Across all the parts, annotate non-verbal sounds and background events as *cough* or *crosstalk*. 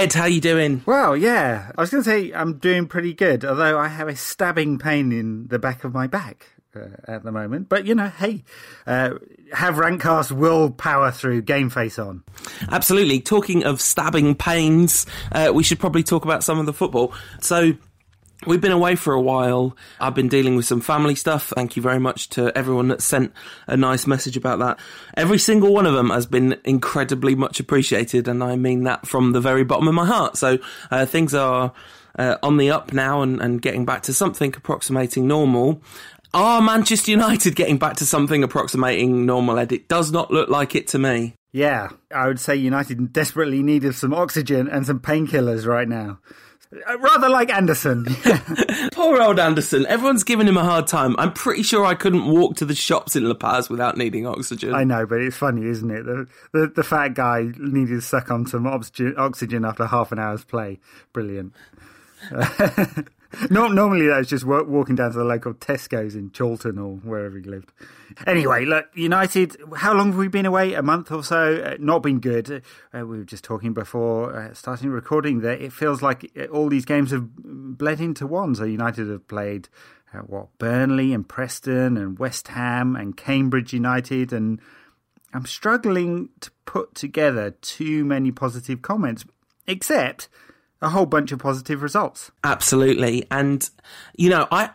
Ed, how you doing? Well, yeah. I was going to say I'm doing pretty good, although I have a stabbing pain in the back of my back uh, at the moment. But, you know, hey, uh, have Rantcast will power through game face on. Absolutely. Talking of stabbing pains, uh, we should probably talk about some of the football. So, We've been away for a while. I've been dealing with some family stuff. Thank you very much to everyone that sent a nice message about that. Every single one of them has been incredibly much appreciated, and I mean that from the very bottom of my heart. So uh, things are uh, on the up now and, and getting back to something approximating normal. Are Manchester United getting back to something approximating normal, Ed? It does not look like it to me. Yeah, I would say United desperately needed some oxygen and some painkillers right now. Uh, rather like Anderson. *laughs* Poor old Anderson. Everyone's giving him a hard time. I'm pretty sure I couldn't walk to the shops in La Paz without needing oxygen. I know, but it's funny, isn't it? The the, the fat guy needed to suck on some oxygen, oxygen after half an hour's play. Brilliant. *laughs* Not normally that's just walking down to the local Tesco's in Chorlton or wherever he lived. Anyway, look, United. How long have we been away? A month or so. Uh, not been good. Uh, we were just talking before uh, starting recording that it feels like all these games have bled into one. So United have played uh, what Burnley and Preston and West Ham and Cambridge United and. I'm struggling to put together too many positive comments, except a whole bunch of positive results. Absolutely. And, you know, I,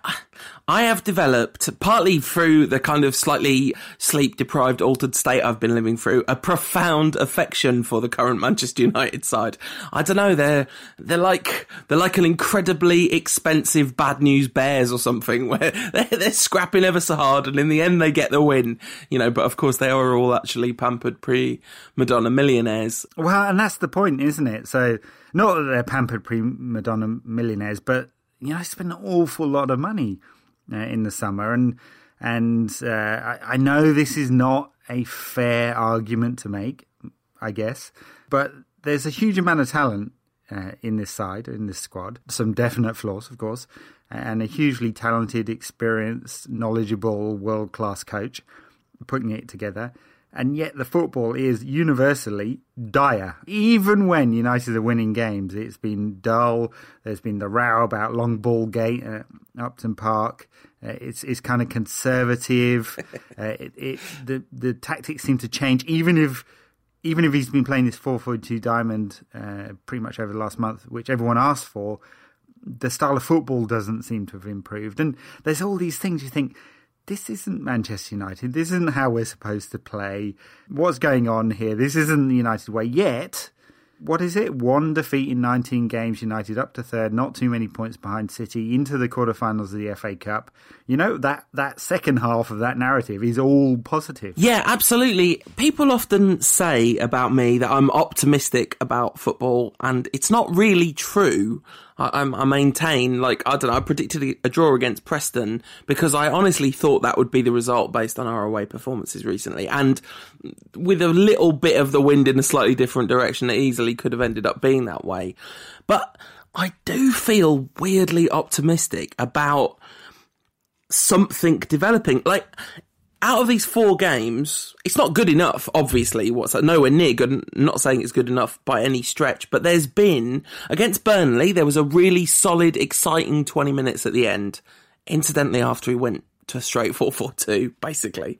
I have developed, partly through the kind of slightly sleep deprived, altered state I've been living through, a profound affection for the current Manchester United side. I don't know, they're, they're like, they're like an incredibly expensive bad news bears or something *laughs* where they're, they're scrapping ever so hard and in the end they get the win, you know, but of course they are all actually pampered pre Madonna millionaires. Well, and that's the point, isn't it? So, not that they're pampered prima donna millionaires, but you know, I spend an awful lot of money uh, in the summer, and and uh, I, I know this is not a fair argument to make, I guess, but there's a huge amount of talent uh, in this side, in this squad. Some definite flaws, of course, and a hugely talented, experienced, knowledgeable, world class coach putting it together and yet the football is universally dire. Even when United are winning games, it's been dull. There's been the row about long ball gate at Upton Park. Uh, it's it's kind of conservative. *laughs* uh, it, it, the the tactics seem to change, even if even if he's been playing this four four two diamond uh, pretty much over the last month, which everyone asked for. The style of football doesn't seem to have improved, and there's all these things you think this isn't Manchester United. This isn't how we're supposed to play. What's going on here? This isn't the United way. Yet, what is it? One defeat in 19 games, United up to third, not too many points behind City, into the quarterfinals of the FA Cup. You know, that, that second half of that narrative is all positive. Yeah, absolutely. People often say about me that I'm optimistic about football, and it's not really true. I, I, maintain, like, I don't know, I predicted a draw against Preston because I honestly thought that would be the result based on our away performances recently. And with a little bit of the wind in a slightly different direction, it easily could have ended up being that way. But I do feel weirdly optimistic about something developing. Like, out of these four games, it's not good enough, obviously. What's nowhere near good. Not saying it's good enough by any stretch, but there's been against Burnley, there was a really solid, exciting 20 minutes at the end. Incidentally, after he went to a straight 4 4 2, basically.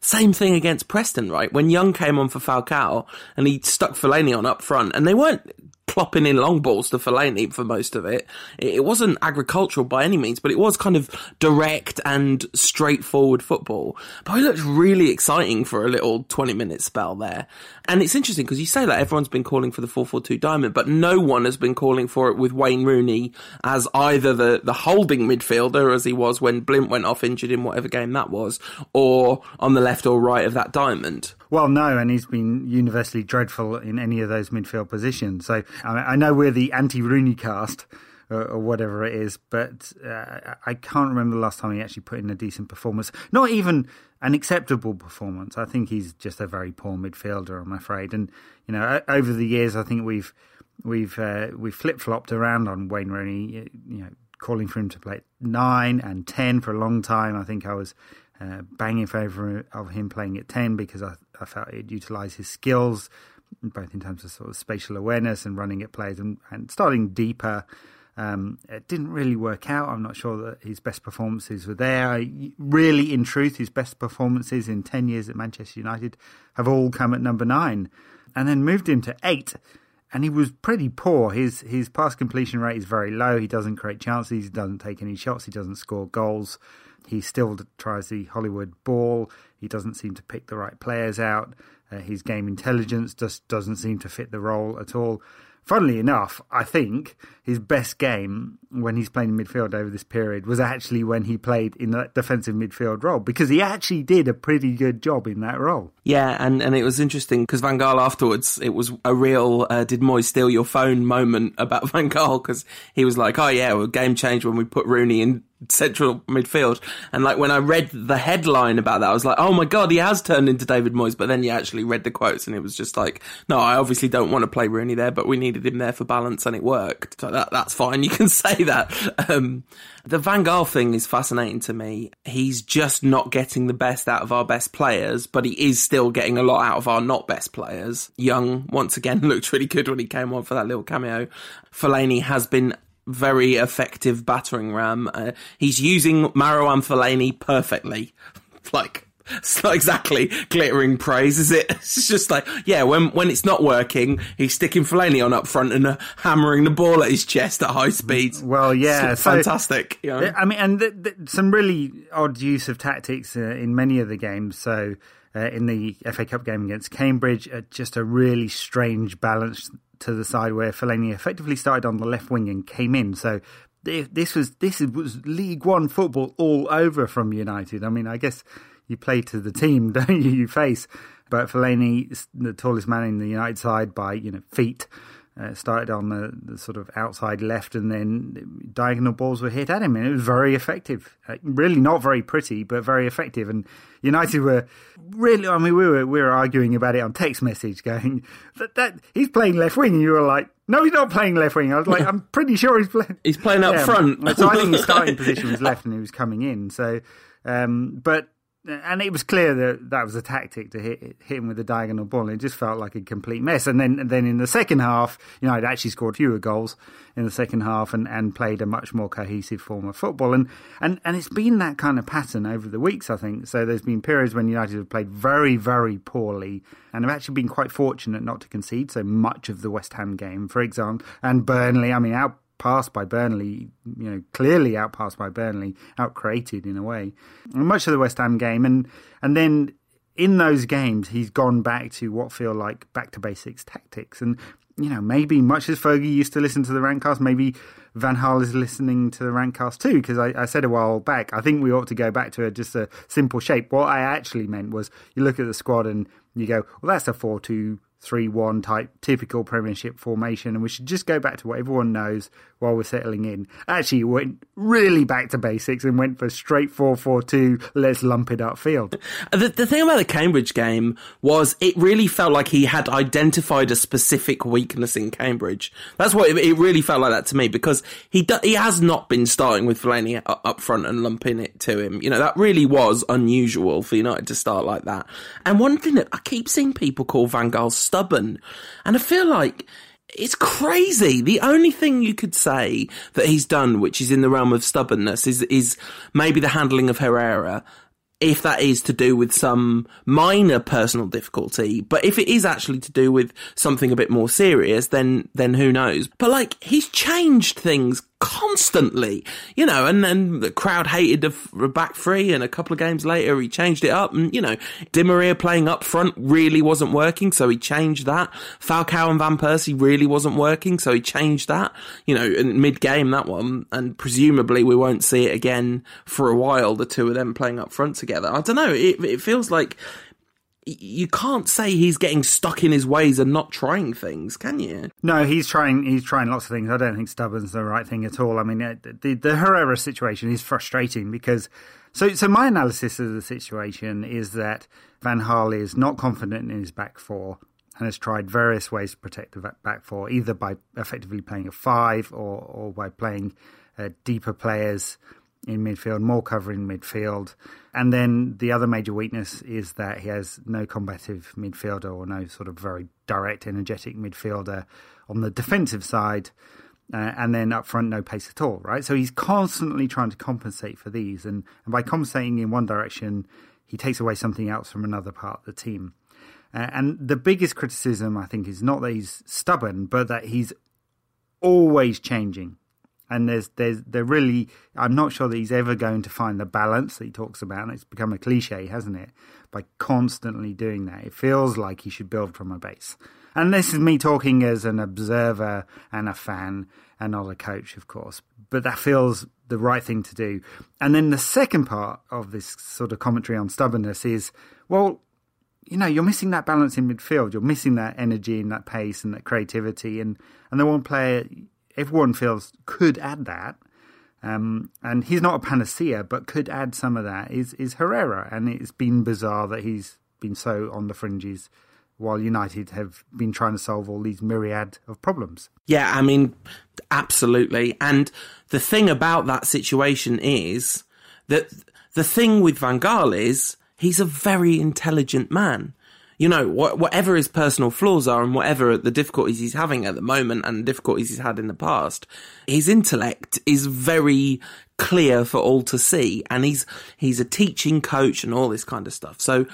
Same thing against Preston, right? When Young came on for Falcao and he stuck Fellaini on up front, and they weren't plopping in long balls to Fellaini for most of it. It wasn't agricultural by any means, but it was kind of direct and straightforward football. But it looked really exciting for a little 20 minute spell there. And it's interesting because you say that everyone's been calling for the 4-4-2 diamond, but no one has been calling for it with Wayne Rooney as either the, the holding midfielder as he was when Blind went off injured in whatever game that was, or on the left or right of that diamond. Well, no, and he's been universally dreadful in any of those midfield positions. So I know we're the anti-Rooney cast. Or, or, whatever it is, but uh, I can't remember the last time he actually put in a decent performance. Not even an acceptable performance. I think he's just a very poor midfielder. I'm afraid, and you know, over the years, I think we've we've uh, we've flip flopped around on Wayne Rooney. You know, calling for him to play nine and ten for a long time. I think I was uh, banging in favour of him playing at ten because I, I felt it utilised his skills both in terms of sort of spatial awareness and running at plays and, and starting deeper. Um, it didn't really work out. I'm not sure that his best performances were there. Really, in truth, his best performances in 10 years at Manchester United have all come at number nine. And then moved him to eight and he was pretty poor. His his pass completion rate is very low. He doesn't create chances. He doesn't take any shots. He doesn't score goals. He still tries the Hollywood ball. He doesn't seem to pick the right players out. Uh, his game intelligence just doesn't seem to fit the role at all funnily enough, I think his best game when he's playing midfield over this period was actually when he played in that defensive midfield role because he actually did a pretty good job in that role. Yeah, and, and it was interesting because Van Gaal afterwards, it was a real uh, did Moyes steal your phone moment about *laughs* Van Gaal because he was like, oh yeah, well, game changed when we put Rooney in central midfield. And like when I read the headline about that, I was like, oh my god, he has turned into David Moyes. But then you actually read the quotes, and it was just like, no, I obviously don't want to play Rooney there, but we needed him there for balance, and it worked. So that that's fine. *laughs* You can say that. Um, the Van Gaal thing is fascinating to me. He's just not getting the best out of our best players, but he is still getting a lot out of our not best players. Young, once again, *laughs* looked really good when he came on for that little cameo. Fellaini has been very effective battering ram. Uh, he's using Marouane Fellaini perfectly. *laughs* like, it's not exactly glittering praise, is it? *laughs* It's just like, yeah, when when it's not working, he's sticking Fellaini on up front and uh, hammering the ball at his chest at high speeds. Well, yeah, so, fantastic. You know? I mean, and th- th- some really odd use of tactics uh, in many of the games. So. Uh, in the FA Cup game against Cambridge, uh, just a really strange balance to the side where Fellaini effectively started on the left wing and came in. So this was this was League One football all over from United. I mean, I guess you play to the team, *laughs* don't you? You face, but Fellaini, the tallest man in the United side by you know feet, uh, started on the, the, sort of outside left, and then diagonal balls were hit at him, and it was very effective. Uh, really not very pretty, but very effective. And United were really, I mean, we were we were arguing about it on text message, going that, that he's playing left wing, and you were like, no, he's not playing left wing. I was like, *laughs* I'm pretty sure he's playing. He's playing up yeah. front. so I think his starting *laughs* position was left, and he was coming in. So, um, but and it was clear that that was a tactic to hit, hit him with a diagonal ball. It just felt like a complete mess. And then, and then in the second half, you know, I'd actually scored fewer goals in the second half and, and played a much more cohesive form of football. And, and, and it's been that kind of pattern over the weeks, I think. So there's been periods when United have played very, very poorly and have actually been quite fortunate not to concede so much of the West Ham game, for example, and Burnley. I mean, out outpassed by Burnley, you know, clearly outpassed by Burnley, outcreated in a way. much of the West Ham game, and and then in those games, he's gone back to what feel like back to basics tactics. And, you know, maybe much as Fergie used to listen to the Rantcast, maybe Van Gaal is listening to the Rantcast too, because I, I, said a while back, I think we ought to go back to a, just a simple shape. What I actually meant was you look at the squad and you go, well, that's a 4 2 3 1 type typical Premiership formation, and we should just go back to what everyone knows while we're settling in. Actually, went really back to basics and went for straight 4 4 2, let's lump it up field. *laughs* The, the thing about the Cambridge game was it really felt like he had identified a specific weakness in Cambridge. That's what it, it really felt like that to me because he do, he has not been starting with Fellaini up front and lumping it to him. You know, that really was unusual for United to start like that. And one thing that I keep seeing people call Van Gaal stubborn, and I feel like it's crazy. The only thing you could say that he's done, which is in the realm of stubbornness, is is maybe the handling of Herrera. If that is to do with some minor personal difficulty, but if it is actually to do with something a bit more serious, then then who knows? But like he's changed things constantly, you know, and then the crowd hated the back three, and a couple of games later he changed it up, and you know, Di Maria playing up front really wasn't working, so he changed that. Falcao and Van Persie really wasn't working, so he changed that, you know, in mid game that one, and presumably we won't see it again for a while. The two of them playing up front together. I don't know. It, it feels like you can't say he's getting stuck in his ways and not trying things, can you? No, he's trying. He's trying lots of things. I don't think stubborn's the right thing at all. I mean, the, the Herrera situation is frustrating because. So, so my analysis of the situation is that Van Gaal is not confident in his back four and has tried various ways to protect the back four, either by effectively playing a five or or by playing uh, deeper players in midfield, more covering midfield. And then the other major weakness is that he has no combative midfielder or no sort of very direct, energetic midfielder on the defensive side. Uh, and then up front, no pace at all, right? So he's constantly trying to compensate for these. And, and by compensating in one direction, he takes away something else from another part of the team. Uh, and the biggest criticism, I think, is not that he's stubborn, but that he's always changing and there's there's there really I'm not sure that he's ever going to find the balance that he talks about. And it's become a cliche, hasn't it? By constantly doing that, it feels like he should build from a base. And this is me talking as an observer and a fan, and not a coach, of course. But that feels the right thing to do. And then the second part of this sort of commentary on stubbornness is, well, you know, you're missing that balance in midfield. You're missing that energy and that pace and that creativity. And, and the one player everyone feels could add that. Um, and he's not a panacea, but could add some of that. Is is Herrera, and it's been bizarre that he's been so on the fringes while United have been trying to solve all these myriad of problems. Yeah, I mean, absolutely. And the thing about that situation is that the thing with Van Gaal is he's a very intelligent man you know, wh- whatever his personal flaws are and whatever the difficulties he's having at the moment and difficulties he's had in the past, his intellect is very clear for all to see. And he's, he's a teaching coach and all this kind of stuff. So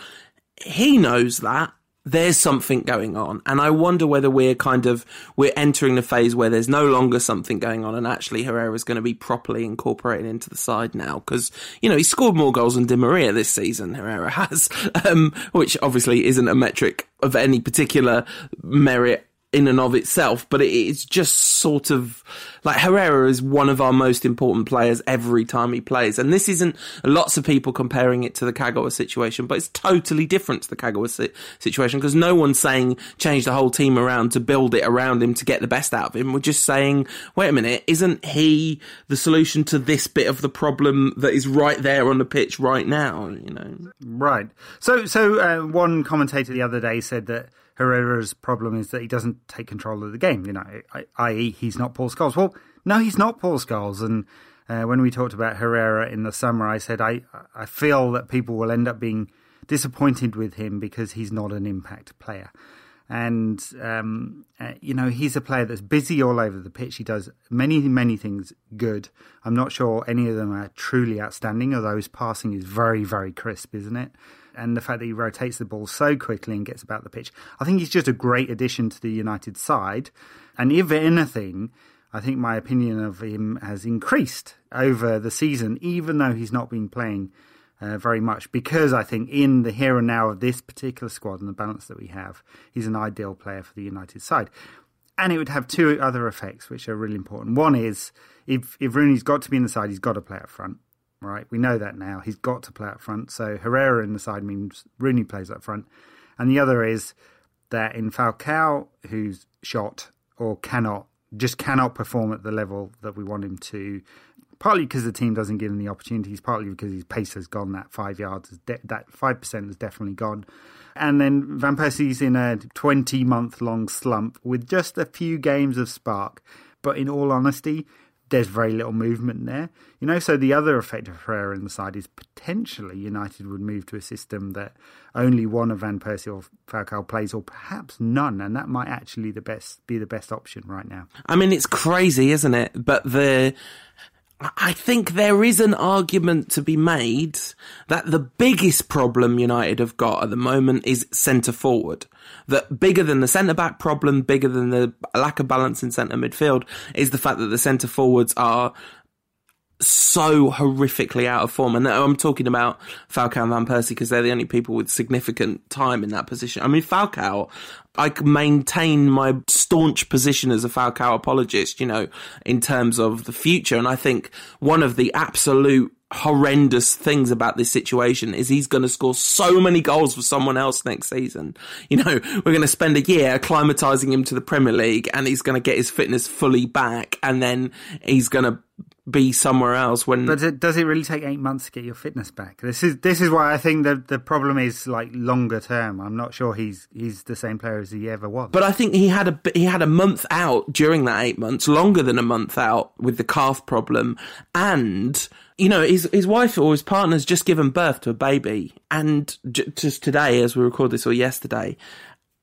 he knows that there's something going on. And I wonder whether we're kind of, we're entering the phase where there's no longer something going on and actually Herrera's going to be properly incorporated into the side now. Cause, you know, he scored more goals than Di Maria this season, Herrera has, *laughs* um, which obviously isn't a metric of any particular merit in and of itself, but it's just sort of like Herrera is one of our most important players every time he plays. And this isn't lots of people comparing it to the Kagawa situation, but it's totally different to the Kagawa si- situation because no one's saying change the whole team around to build it around him to get the best out of him. We're just saying, wait a minute, isn't he the solution to this bit of the problem that is right there on the pitch right now? You know, right. So, so uh, one commentator the other day said that Herrera's problem is that he doesn't take control of the game, you know, i.e., he's not Paul Scholes. Well, no, he's not Paul Scholes. And uh, when we talked about Herrera in the summer, I said I, I feel that people will end up being disappointed with him because he's not an impact player. And, um, uh, you know, he's a player that's busy all over the pitch. He does many, many things good. I'm not sure any of them are truly outstanding, although his passing is very, very crisp, isn't it? And the fact that he rotates the ball so quickly and gets about the pitch. I think he's just a great addition to the United side. And if anything, I think my opinion of him has increased over the season, even though he's not been playing uh, very much, because I think in the here and now of this particular squad and the balance that we have, he's an ideal player for the United side. And it would have two other effects, which are really important. One is if, if Rooney's got to be in the side, he's got to play up front right? We know that now. He's got to play up front. So Herrera in the side means Rooney plays up front. And the other is that in Falcao, who's shot or cannot, just cannot perform at the level that we want him to, partly because the team doesn't give him the opportunities, partly because his pace has gone that five yards, that 5% has definitely gone. And then Van Persie's in a 20 month long slump with just a few games of spark. But in all honesty, there's very little movement there. You know, so the other effect of Herrera in the side is potentially United would move to a system that only one of Van Persie or Falcao plays, or perhaps none, and that might actually the best be the best option right now. I mean, it's crazy, isn't it? But the I think there is an argument to be made that the biggest problem United have got at the moment is centre forward. That bigger than the centre back problem, bigger than the lack of balance in centre midfield, is the fact that the centre forwards are so horrifically out of form. And I'm talking about Falcao and Van Persie because they're the only people with significant time in that position. I mean, Falcao, I maintain my staunch position as a Falcao apologist, you know, in terms of the future. And I think one of the absolute horrendous things about this situation is he's going to score so many goals for someone else next season. You know, we're going to spend a year acclimatizing him to the Premier League and he's going to get his fitness fully back and then he's going to be somewhere else when But it, does it really take eight months to get your fitness back? This is this is why I think the the problem is like longer term. I'm not sure he's he's the same player as he ever was. But I think he had a he had a month out during that eight months, longer than a month out with the calf problem, and you know his his wife or his partner's just given birth to a baby, and j- just today, as we record this, or yesterday,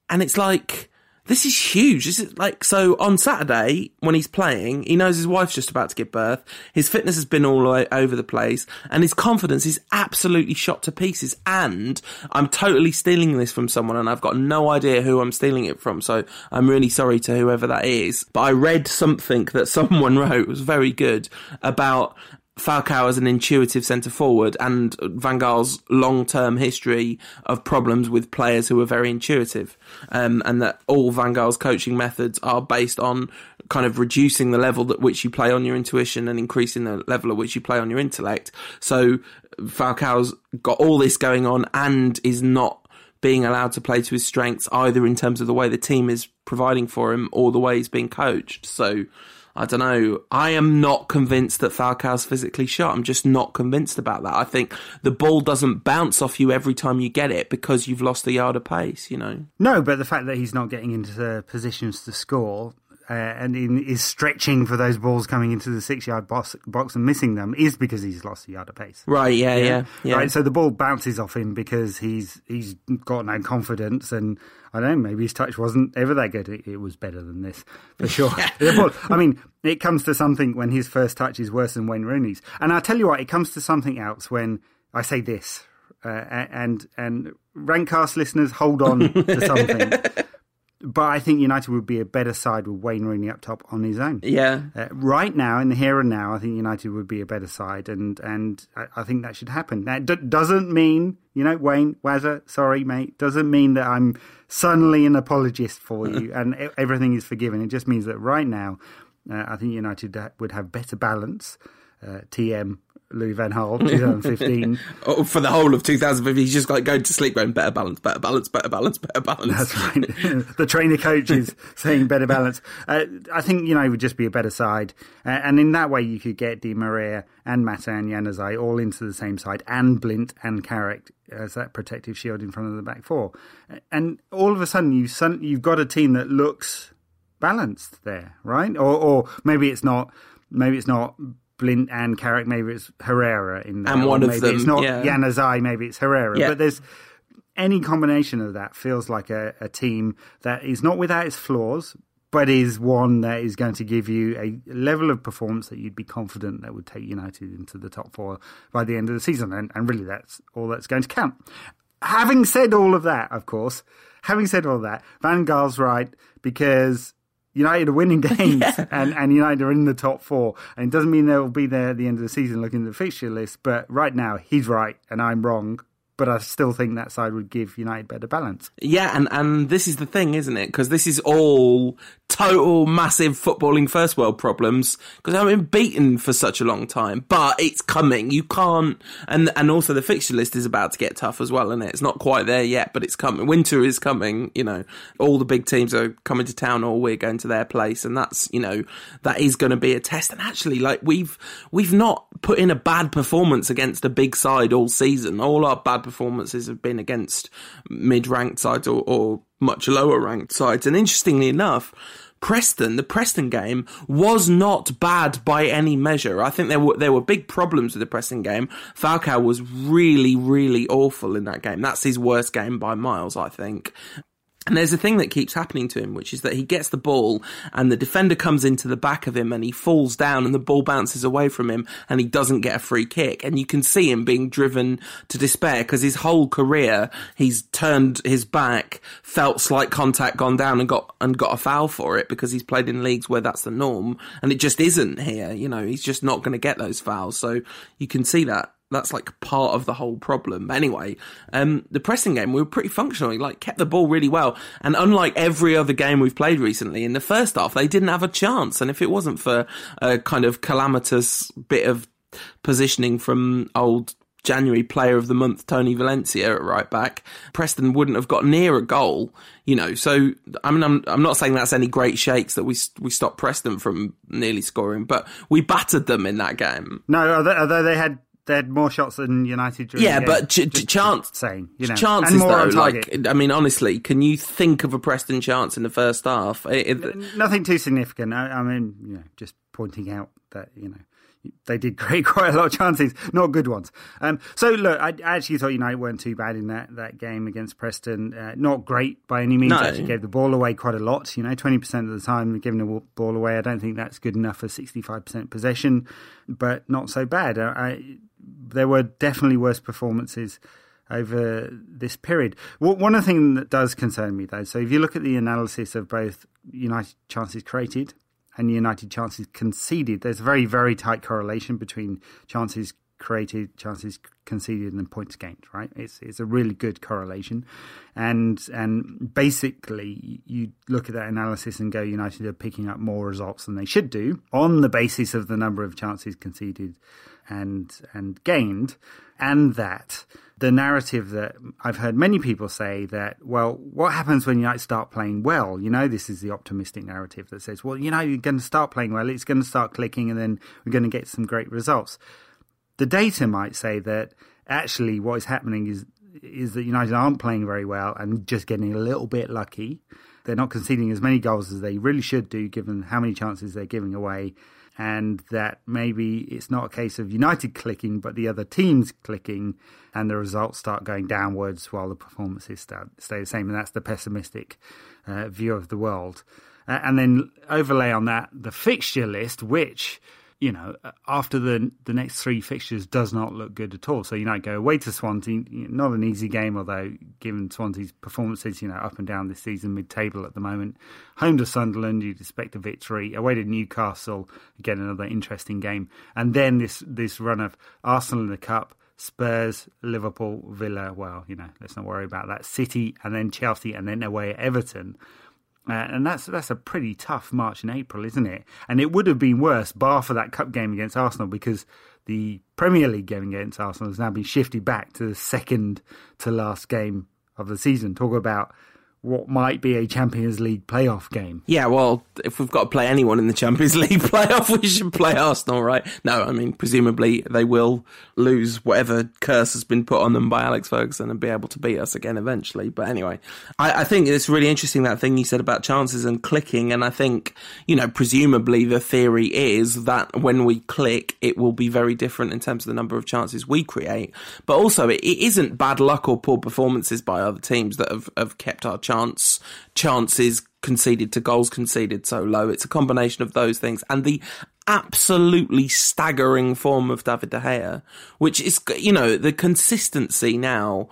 and it's like this is huge. This is like so on Saturday when he's playing, he knows his wife's just about to give birth. His fitness has been all over the place, and his confidence is absolutely shot to pieces. And I'm totally stealing this from someone, and I've got no idea who I'm stealing it from. So I'm really sorry to whoever that is. But I read something that *laughs* someone wrote was very good about Falcao as an intuitive centre forward and Van Gaal's long term history of problems with players who are very intuitive. Um, and that all Van Gaal's coaching methods are based on kind of reducing the level at which you play on your intuition and increasing the level at which you play on your intellect. So Falcao's got all this going on and is not being allowed to play to his strengths either in terms of the way the team is providing for him or the way he's being coached. So I don't know. I am not convinced that Falcao's physically shot. I'm just not convinced about that. I think the ball doesn't bounce off you every time you get it because you've lost a yard of pace, you know? No, but the fact that he's not getting into positions to score uh, and in, is stretching for those balls coming into the six yard box, box and missing them is because he's lost a yard of pace. Right, yeah, yeah. yeah, yeah. Right, so the ball bounces off him because he's he's got no confidence and I don't know, maybe his touch wasn't ever that good. It, it was better than this, for sure. *laughs* ball, I mean, it comes to something when his first touch is worse than Wayne Rooney's. And I'll tell you what, it comes to something else when I say this, uh, and and Rantcast listeners, hold on to *laughs* something. But I think United would be a better side with Wayne Rooney up top on his own. Yeah. Uh, right now, in the here and now, I think United would be a better side, and and I, I think that should happen. That d- doesn't mean, you know, Wayne Wazza, sorry, mate, doesn't mean that I'm suddenly an apologist for you *laughs* and everything is forgiven. It just means that right now, uh, I think United would have better balance. Uh, TM Louis Van Gaal *laughs* 2015. oh, for the whole of 2015, he's just like going to sleep going better balance, better balance, better balance, better balance. That's right. *laughs* the trainer coach is *laughs* saying better balance. Uh, I think, you know, it would just be a better side. Uh, and in that way, you could get Di Maria and Mata and Januzaj all into the same side and Blind and Carrick as that protective shield in front of the back four. And all of a sudden, you you've got a team that looks balanced there, right? Or, or maybe it's not. Maybe it's not Blind and Carrick. Maybe it's Herrera in there. And one maybe of them, it's not yeah. Januzaj. Maybe it's Herrera. Yeah. But there's any combination of that feels like a, a team that is not without its flaws, but is one that is going to give you a level of performance that you'd be confident that would take United into the top four by the end of the season. And, and really, that's all that's going to count. Having said all of that, of course, having said all that, Van Gaal's right because United are winning *laughs* games yeah. and, and United are in the top four. And it doesn't mean they'll be there at the end of the season looking at the fixture list, but right now he's right and I'm wrong. But I still think that side would give United better balance. Yeah, and, and this is the thing, isn't it? Because this is all total massive footballing first world problems because I've been beaten for such a long time, but it's coming. You can't, and and also the fixture list is about to get tough as well, and it? it's not quite there yet, but it's coming. Winter is coming. You know, all the big teams are coming to town, or we're going to their place, and that's you know that is going to be a test. And actually, like we've we've not put in a bad performance against a big side all season. All our bad performances have been against mid-ranked sides or, or much lower ranked sides. And interestingly enough, Preston, the Preston game was not bad by any measure. I think there were there were big problems with the Preston game. Falcao was really, really awful in that game. That's his worst game by miles, I think. And there's a thing that keeps happening to him, which is that he gets the ball and the defender comes into the back of him and he falls down and the ball bounces away from him and he doesn't get a free kick. And you can see him being driven to despair because his whole career he's turned his back, felt slight contact, gone down and got and got a foul for it because he's played in leagues where that's the norm and it just isn't here. You know, he's just not going to get those fouls. So you can see that that's like part of the whole problem. Anyway, um, the Preston game, we were pretty functional. He, like kept the ball really well. And unlike every other game we've played recently, in the first half, they didn't have a chance. And if it wasn't for a kind of calamitous bit of positioning from old January Player of the Month Tony Valencia at right back, Preston wouldn't have got near a goal. You know, so I mean, I'm I'm not saying that's any great shakes that we we stopped Preston from nearly scoring, but we battered them in that game. No, although they had they had more shots than United. yeah, but ch- ch- chance saying you know chances though. Like I mean, honestly, can you think of a Preston chance in the first half? It, it, Nothing too significant. I, I mean, you know, just pointing out that you know they did create *laughs* quite a lot of chances, not good ones. Um, so look, I, I, actually thought United weren't too bad in that, that game against Preston. Uh, not great by any means. No. Actually gave the ball away quite a lot. You know, twenty percent of the time giving the ball away. I don't think that's good enough for sixty-five percent possession, but not so bad. I, there were definitely worse performances over this period. One of the things that does concern me, though, so if you look at the analysis of both United chances created and United chances conceded, there's a very, very tight correlation between chances created, chances conceded, and points gained. Right? It's it's a really good correlation, and and basically you look at that analysis and go, United are picking up more results than they should do on the basis of the number of chances conceded and and gained, and that the narrative that I've heard many people say that, well, what happens when United start playing well? You know, this is the optimistic narrative that says, well, you know, you're going to start playing well, it's going to start clicking, and then we're going to get some great results. The data might say that actually what is happening is is that United aren't playing very well and just getting a little bit lucky. They're not conceding as many goals as they really should do, given how many chances they're giving away and that maybe it's not a case of United clicking, but the other teams clicking, and the results start going downwards while the performances stay the same. And that's the pessimistic uh, view of the world. Uh, and then overlay on that the fixture list, which you know, after the the next three fixtures does not look good at all. So you know, go away to Swansea, not an easy game, although given Swansea's performances, you know, up and down this season, mid table at the moment. Home to Sunderland, you'd expect a victory. Away to Newcastle, again another interesting game, and then this this run of Arsenal in the cup. Spurs, Liverpool, Villa. Well, you know, let's not worry about that. City, and then Chelsea, and then away at Everton. Uh, and that's that's a pretty tough March and April, isn't it? And it would have been worse, bar for that cup game against Arsenal, because the Premier League game against Arsenal has now been shifted back to the second to last game of the season. Talk about what might be a Champions League playoff game. Yeah, well, if we've got to play anyone in the Champions *laughs* League playoff, we should play Arsenal, right? No, I mean, presumably they will lose whatever curse has been put on them by Alex Ferguson and be able to beat us again eventually. But anyway, I, I think it's really interesting that thing you said about chances and clicking. And I think, you know, presumably the theory is that when we click, it will be very different in terms of the number of chances we create. But also, it, it isn't bad luck or poor performances by other teams that have, have kept our chance chances conceded to goals conceded so low. It's a combination of those things and the absolutely staggering form of David De Gea, which is you know the consistency now.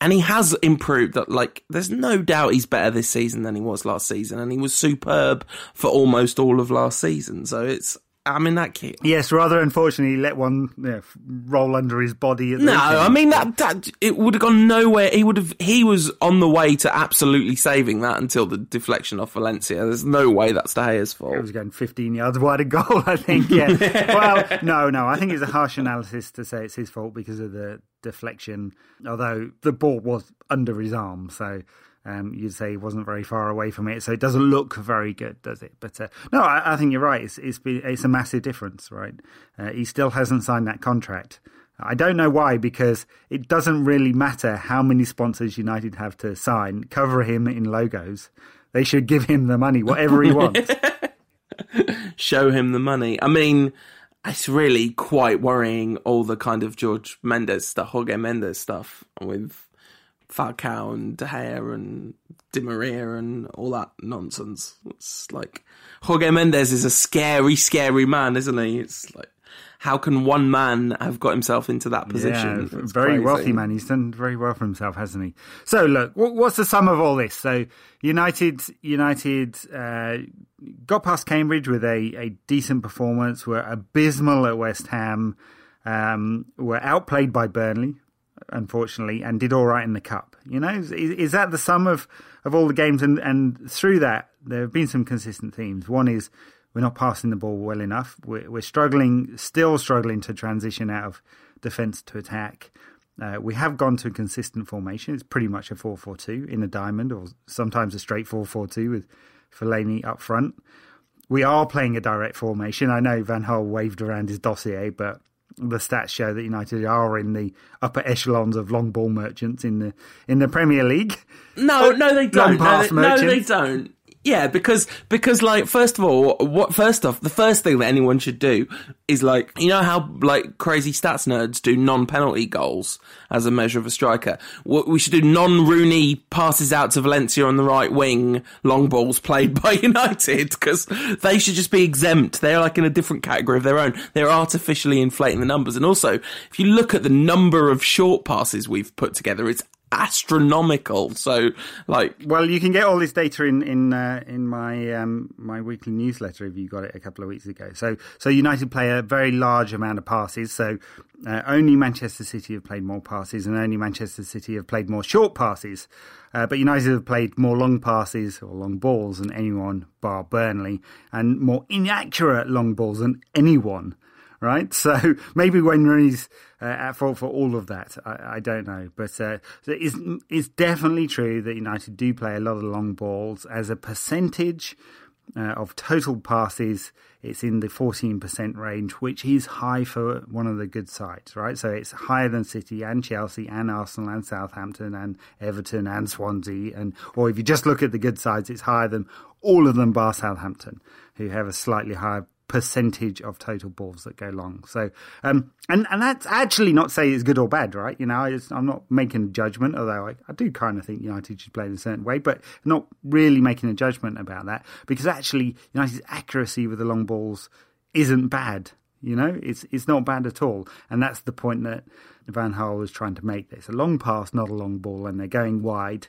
And he has improved that like there's no doubt he's better this season than he was last season and he was superb for almost all of last season. So it's I'm in that kit. Yes, rather unfortunately, let one you know, roll under his body. no, I mean that, that it would have gone nowhere. He would have. He was on the way to absolutely saving that until the deflection off Valencia. There's no way that's De Gea's fault. It was going 15 yards wide of goal. I think. Yeah. *laughs* well, no, no. I think it's a harsh analysis to say it's his fault because of the deflection. Although the ball was under his arm, so um, you'd say he wasn't very far away from it, so it doesn't look very good, does it? But uh, no, I, I, think you're right. It's it's, been, it's a massive difference, right? Uh, he still hasn't signed that contract. I don't know why, because it doesn't really matter how many sponsors United have to sign, cover him in logos. They should give him the money, whatever he wants. *laughs* Show him the money. I mean, it's really quite worrying all the kind of George Mendes stuff, Jorge Mendes stuff with Falcao and De Gea and Di Maria and all that nonsense. It's like Jorge Mendes is a scary, scary man, isn't he? It's like how can one man have got himself into that position? Yeah, very crazy. wealthy man. He's done very well for himself, hasn't he? So look, what's the sum of all this? So United, United uh, got past Cambridge with a, a decent performance. Were abysmal at West Ham. Um, were outplayed by Burnley, unfortunately, and did all right in the cup. You know, is, is that the sum of, of all the games? And, and through that, there have been some consistent themes. One is we're not passing the ball well enough. We're, we're struggling, still struggling to transition out of defence to attack. Uh, we have gone to a consistent formation. It's pretty much a 4 4 2 in a diamond, or sometimes a straight 4 4 2 with Fellaini up front. We are playing a direct formation. I know Van Gaal waved around his dossier, but the stats show that United are in the upper echelons of long ball merchants in the in the Premier League. No, *laughs* no, they don't. No they, no, they don't. Yeah, because because like first of all, what first off, the first thing that anyone should do is like you know how like crazy stats nerds do non-penalty goals as a measure of a striker. We should do non-Rooney passes out to Valencia on the right wing, long balls played *laughs* by United because they should just be exempt. They're like in a different category of their own. They're artificially inflating the numbers, and also if you look at the number of short passes we've put together, it's astronomical. So, like, well, you can get all this data in in uh, in my um, my weekly newsletter if you got it a couple of weeks ago. So, so United play a very large amount of passes. So, uh, only Manchester City have played more passes, and only Manchester City have played more short passes. Uh, but United have played more long passes or long balls than anyone, bar Burnley, and more inaccurate long balls than anyone right? *laughs* So maybe Wayne Rooney's uh, at fault for all of that. I, I don't know, but uh, it's, it's definitely true that United do play a lot of long balls as a percentage. Uh, of total passes, it's in the 14% range, which is high for one of the good sides, right? So it's higher than City and Chelsea and Arsenal and Southampton and Everton and Swansea. And, or if you just look at the good sides, it's higher than all of them bar Southampton, who have a slightly higher percentage of total balls that go long. So, um, and and that's actually not say it's good or bad, right? You know, I am not making a judgment, although I, I do kind of think United should play in a certain way, but not really making a judgment about that because actually United's accuracy with the long balls isn't bad. You know, it's it's not bad at all, and that's the point that Van Gaal was trying to make. It's a long pass, not a long ball, and they're going wide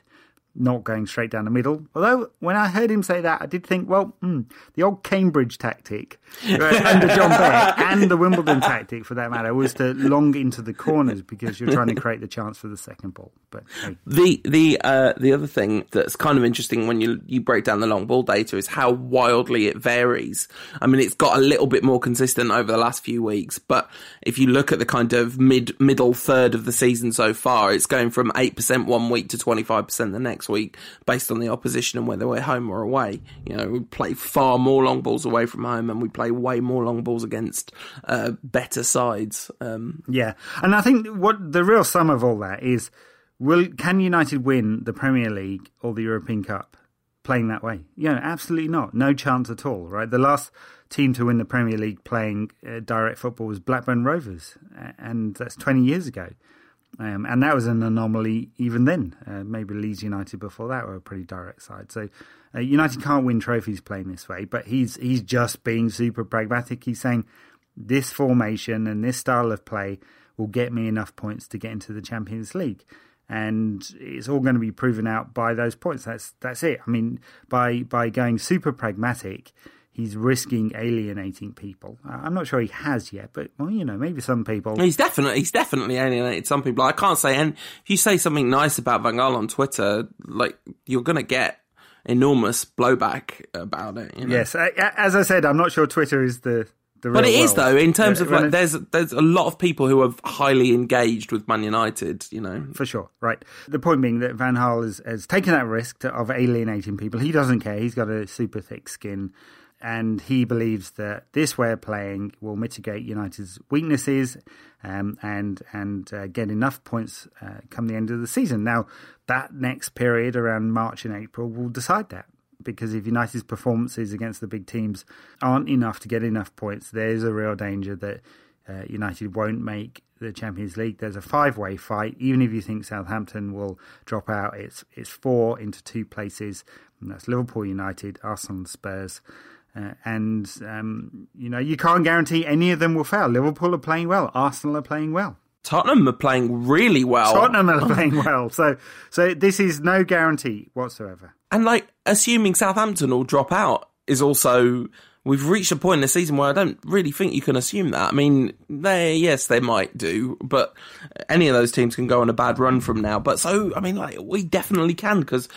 not going straight down the middle. Although, when I heard him say that, I did think, well, hmm, the old Cambridge tactic *laughs* under John Beck and the Wimbledon tactic, for that matter, was to long into the corners because you're trying to create the chance for the second ball. But hey. the the uh, the other thing that's kind of interesting when you you break down the long ball data is how wildly it varies. I mean, it's got a little bit more consistent over the last few weeks, but if you look at the kind of mid middle third of the season so far, it's going from eight percent one week to twenty five percent the next next week based on the opposition and whether we're home or away. You know, we play far more long balls away from home and we play way more long balls against uh, better sides. Um, yeah, and I think what the real sum of all that is: will can United win the Premier League or the European Cup? Playing that way, yeah, absolutely not. No chance at all. Right, the last team to win the Premier League playing uh, direct football was Blackburn Rovers, and that's 20 years ago. Um, and that was an anomaly even then. Uh, maybe Leeds United before that were a pretty direct side. So uh, United can't win trophies playing this way, but he's he's just being super pragmatic. He's saying this formation and this style of play will get me enough points to get into the Champions League. And it's all going to be proven out by those points. That's that's it. I mean, by by going super pragmatic, he's risking alienating people. I'm not sure he has yet, but well, you know, maybe some people. He's definitely he's definitely alienated some people. I can't say, and if you say something nice about Van Gaal on Twitter, like you're gonna get enormous blowback about it. You know? Yes, as I said, I'm not sure Twitter is the. the but it world. is though, in terms uh, of like, there's there's a lot of people who are highly engaged with Man United, you know, for sure, right. The point being that Van Gaal has, has taken that risk to, of alienating people. He doesn't care. He's got a super thick skin and he believes that this way of playing will mitigate United's weaknesses um, and and uh, get enough points uh, come the end of the season. Now, that next period around March and April will decide that. Because if United's performances against the big teams aren't enough to get enough points, there's a real danger that uh, United won't make the Champions League. There's a five-way fight. Even if you think Southampton will drop out, it's it's four into two places. And that's Liverpool, United, Arsenal, Spurs. Uh, and um, you know you can't guarantee any of them will fail. Liverpool are playing well. Arsenal are playing well. Tottenham are playing really well. Tottenham are *laughs* playing well. So so this is no guarantee whatsoever. And like assuming Southampton will drop out is also we've reached a point in the season where I don't really think you can assume that. I mean, they yes, they might do, but any of those teams can go on a bad run from now. But so I mean, like we definitely can because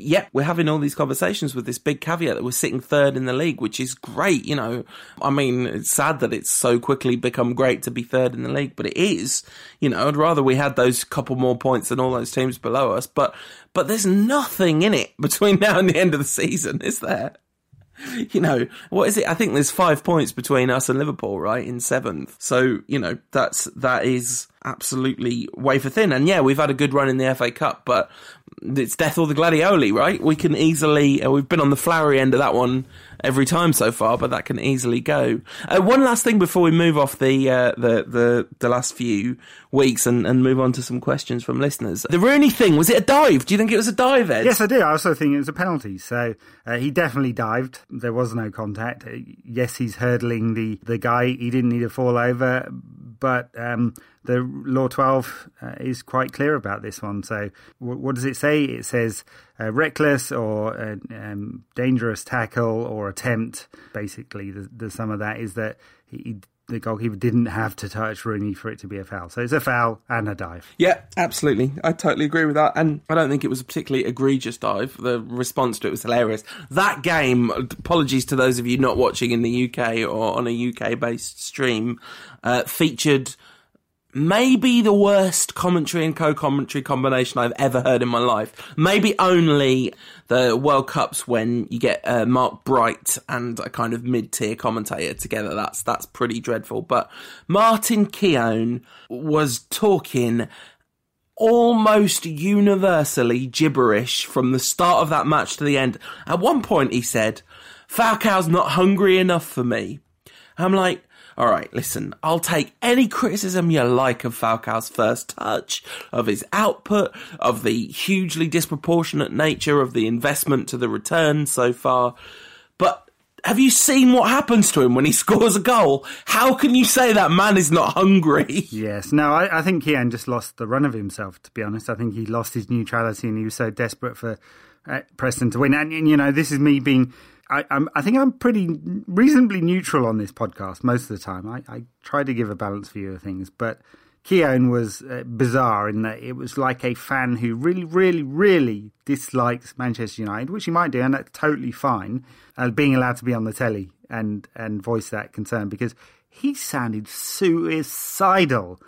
yet we're having all these conversations with this big caveat that we're sitting third in the league, which is great. You know, I mean, it's sad that it's so quickly become great to be third in the league, but it is. You know, I'd rather we had those couple more points than all those teams below us. But but there's nothing in it *laughs* between now and the end of the season, is there? *laughs* you know, what is it? I think there's five points between us and Liverpool, right, in seventh. So, you know, that's, that is absolutely wafer thin. And yeah, we've had a good run in the FA Cup, but it's death or the gladioli, right? We can easily, uh, we've been on the flowery end of that one every time so far, but that can easily go. Uh, one last thing before we move off the uh, the, the the last few weeks and, and move on to some questions from listeners. The Rooney thing was it a dive? Do you think it was a dive, Ed? Yes, I do. I also think it was a penalty. So uh, he definitely dived. There was no contact. Uh, yes, he's hurdling the the guy. He didn't need to fall over, but um, the Law 12 uh, is quite clear about this one. So, w- what does it say? It says uh, reckless or uh, um, dangerous tackle or attempt. Basically, the, the sum of that is that he, the goalkeeper didn't have to touch Rooney for it to be a foul. So it's a foul and a dive. Yeah, absolutely. I totally agree with that. And I don't think it was a particularly egregious dive. The response to it was hilarious. That game, apologies to those of you not watching in the UK or on a UK based stream, uh, featured maybe the worst commentary and co-commentary combination I've ever heard in my life. Maybe only the World Cups when you get uh, Mark Bright and a kind of mid-tier commentator together. That's that's pretty dreadful. But Martin Keown was talking almost universally gibberish from the start of that match to the end. At one point, he said, "Falcao's not hungry enough for me." I'm like, all right, listen, I'll take any criticism you like of Falcao's first touch, of his output, of the hugely disproportionate nature of the investment to the return so far. But have you seen what happens to him when he *laughs* scores a goal? How can you say that man is not hungry? *laughs* Yes, no, I, I think Keown just lost the run of himself, to be honest. I think he lost his neutrality and he was so desperate for uh, Preston to win. And, and, you know, this is me being I, I'm, I think I'm pretty reasonably neutral on this podcast most of the time. I, I try to give a balanced view of things, but Keown was uh, bizarre in that it was like a fan who really, really, really dislikes Manchester United, which he might do, and that's totally fine. Uh, being allowed to be on the telly and and voice that concern because he sounded suicidal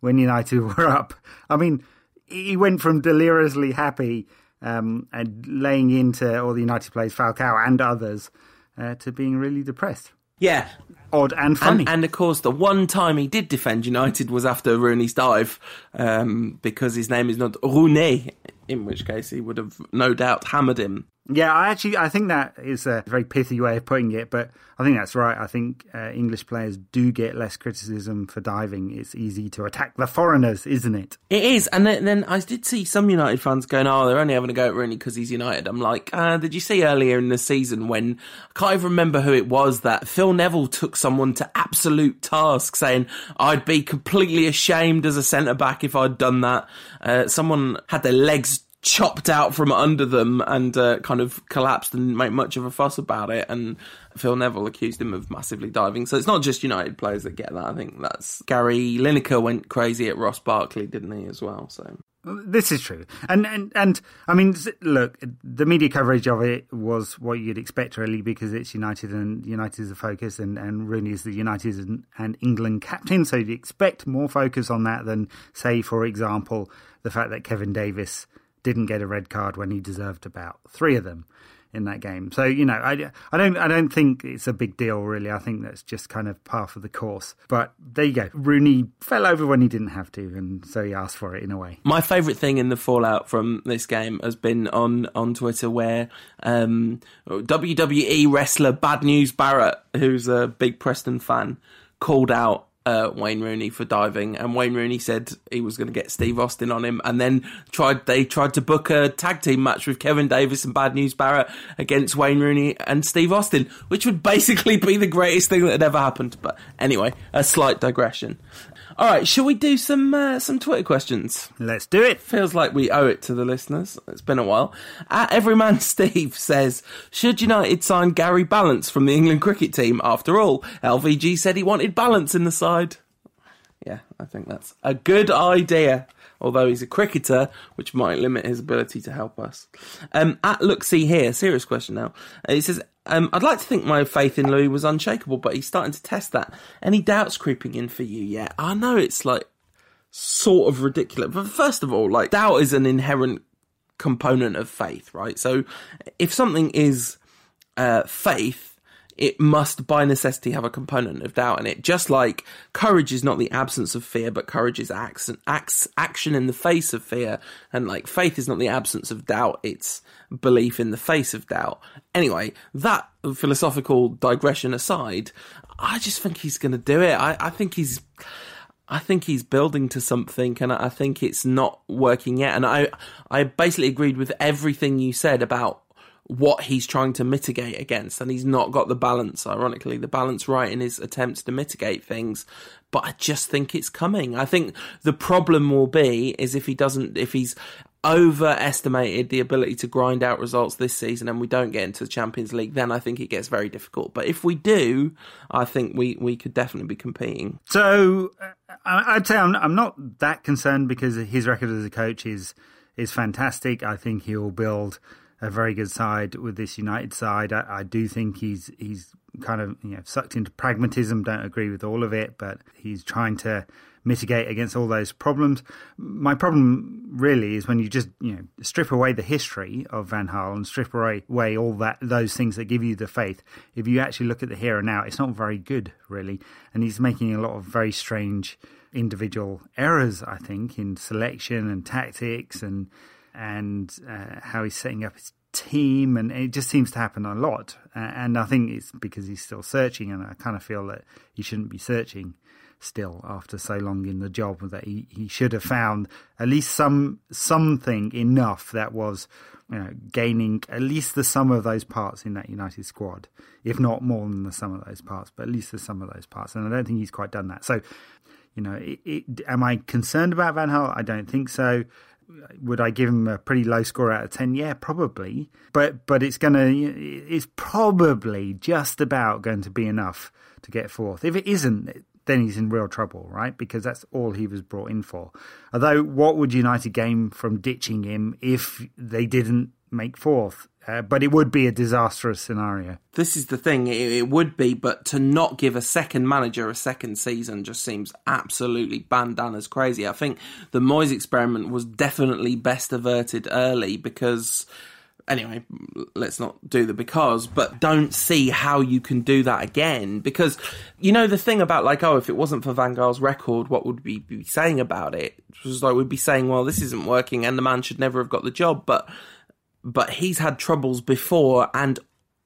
when United *laughs* were up. I mean, he went from deliriously happy um, and laying into all the United players, Falcao and others, uh, to being really depressed. Yeah. Odd and funny. And, and, of course, the one time he did defend United was after Rooney's dive, um, because his name is not Rooney, in which case he would have no doubt hammered him. Yeah, I actually I think that is a very pithy way of putting it, but I think that's right. I think uh, English players do get less criticism for diving. It's easy to attack the foreigners, isn't it? It is, and then, then I did see some United fans going, "Oh, they're only having a go at Rooney because he's United." I'm like, uh, did you see earlier in the season when I can't even remember who it was that Phil Neville took someone to absolute task, saying, "I'd be completely ashamed as a centre back if I'd done that." Uh, someone had their legs chopped out from under them and uh, kind of collapsed and make much of a fuss about it. And Phil Neville accused him of massively diving. So it's not just United players that get that. I think that's Gary Lineker went crazy at Ross Barkley, didn't he, as well? So. This is true, and and and I mean, look, the media coverage of it was what you'd expect, really, because it's United and United is the focus, and and Rooney is the United and, and England captain, so you'd expect more focus on that than, say, for example, the fact that Kevin Davies didn't get a red card when he deserved about three of them in that game. So you know, I, I don't I don't think it's a big deal really. I think that's just kind of part of the course. But there you go. Rooney fell over when he didn't have to, and so he asked for it in a way. My favourite thing in the fallout from this game has been on on Twitter where um, WWE wrestler Bad News Barrett, who's a big Preston fan, called out uh, Wayne Rooney for diving, and Wayne Rooney said he was going to get Steve Austin on him, and then tried they tried to book a tag team match with Kevin Davies and Bad News Barrett against Wayne Rooney and Steve Austin, which would basically be the greatest thing that had ever happened. But anyway, a slight digression. All right, shall we do some uh, some Twitter questions? Let's do it. Feels like we owe it to the listeners. It's been a while. At Everyman *laughs* Steve says, should United sign Gary Ballance from the England cricket team? After all, LVG said he wanted balance in the side. Yeah, I think that's a good idea. Although he's a cricketer, which might limit his ability to help us. Um, at look, see here, serious question now. Uh, He says, um, "I'd like to think my faith in Louis was unshakable, but he's starting to test that. Any doubts creeping in for you yet? I know it's like sort of ridiculous, but first of all, like doubt is an inherent component of faith, right? So if something is uh, faith, it must by necessity have a component of doubt in it. Just like courage is not the absence of fear, but courage is action, acts, action in the face of fear. And like faith is not the absence of doubt, it's belief in the face of doubt. Anyway, that philosophical digression aside, I just think he's going to do it. I, I think he's. I think he's building to something, and I think it's not working yet. And I, I basically agreed with everything you said about what he's trying to mitigate against, and he's not got the balance. Ironically, the balance right in his attempts to mitigate things. But I just think it's coming. I think the problem will be is if he doesn't, if he's overestimated the ability to grind out results this season and we don't get into the Champions League, then I think it gets very difficult. But if we do, I think we, we could definitely be competing. So uh, I'd say I'm, I'm not that concerned because his record as a coach is is fantastic. I think he'll build a very good side with this United side. I, I do think he's he's kind of you know sucked into pragmatism. Don't agree with all of it, but he's trying to mitigate against all those problems. My problem really is when you just you know strip away the history of Van Gaal and strip away, away all that those things that give you the faith. If you actually look at the here and now, it's not very good really, and he's making a lot of very strange individual errors. I think in selection and tactics and and uh, how he's setting up his team, and it just seems to happen a lot. Uh, and I think it's because he's still searching, and I kind of feel that he shouldn't be searching still after so long in the job that he, he should have found at least some something enough that was you know gaining at least the sum of those parts in that United squad, if not more than the sum of those parts, but at least the sum of those parts. And I don't think he's quite done that. So, you know, it, it, am I concerned about Van Gaal? I don't think so would I give him a pretty low score out of ten? Yeah, probably. But but it's gonna it's probably just about going to be enough to get fourth. If it isn't, then he's in real trouble, right? Because that's all he was brought in for. Although, what would United gain from ditching him if they didn't make fourth? Uh, but it would be a disastrous scenario. This is the thing, it, it would be, but to not give a second manager a second season just seems absolutely bandanas crazy. I think the Moyes experiment was definitely best averted early because. Anyway, let's not do the because, but don't see how you can do that again. Because, you know, the thing about like, oh, if it wasn't for Van Gaal's record, what would we be saying about it? It was like, we'd be saying, well, this isn't working and the man should never have got the job. But but he's had troubles before and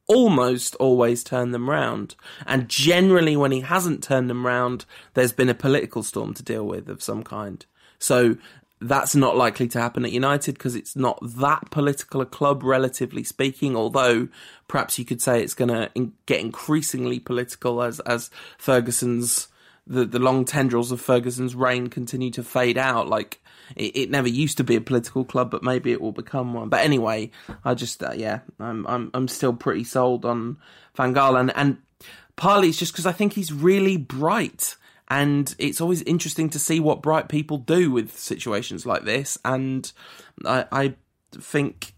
almost always turned them round. And generally, when he hasn't turned them round, there's been a political storm to deal with of some kind. So that's not likely to happen at United because it's not that political a club, relatively speaking. Although perhaps you could say it's going to in- get increasingly political as as Ferguson's the the long tendrils of Ferguson's reign continue to fade out. Like it, it, never used to be a political club, but maybe it will become one. But anyway, I just uh, yeah, I'm I'm I'm still pretty sold on Van Gaal, and and partly it's just because I think he's really bright, and it's always interesting to see what bright people do with situations like this, and I I think.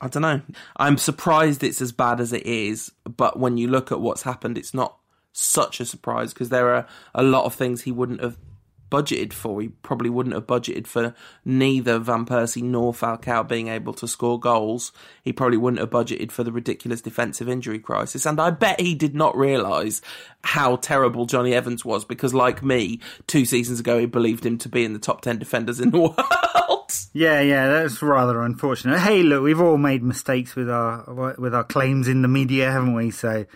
I don't know. I'm surprised it's as bad as it is, but when you look at what's happened, it's not such a surprise because there are a lot of things he wouldn't have budgeted for. He probably wouldn't have budgeted for neither Van Persie nor Falcao being able to score goals. He probably wouldn't have budgeted for the ridiculous defensive injury crisis. And I bet he did not realise how terrible Jonny Evans was because, like me, two seasons ago, he believed him to be in the top 10 defenders in the *laughs* world. Yeah, yeah, that's rather unfortunate. Hey, look, we've all made mistakes with our with our claims in the media, haven't we? So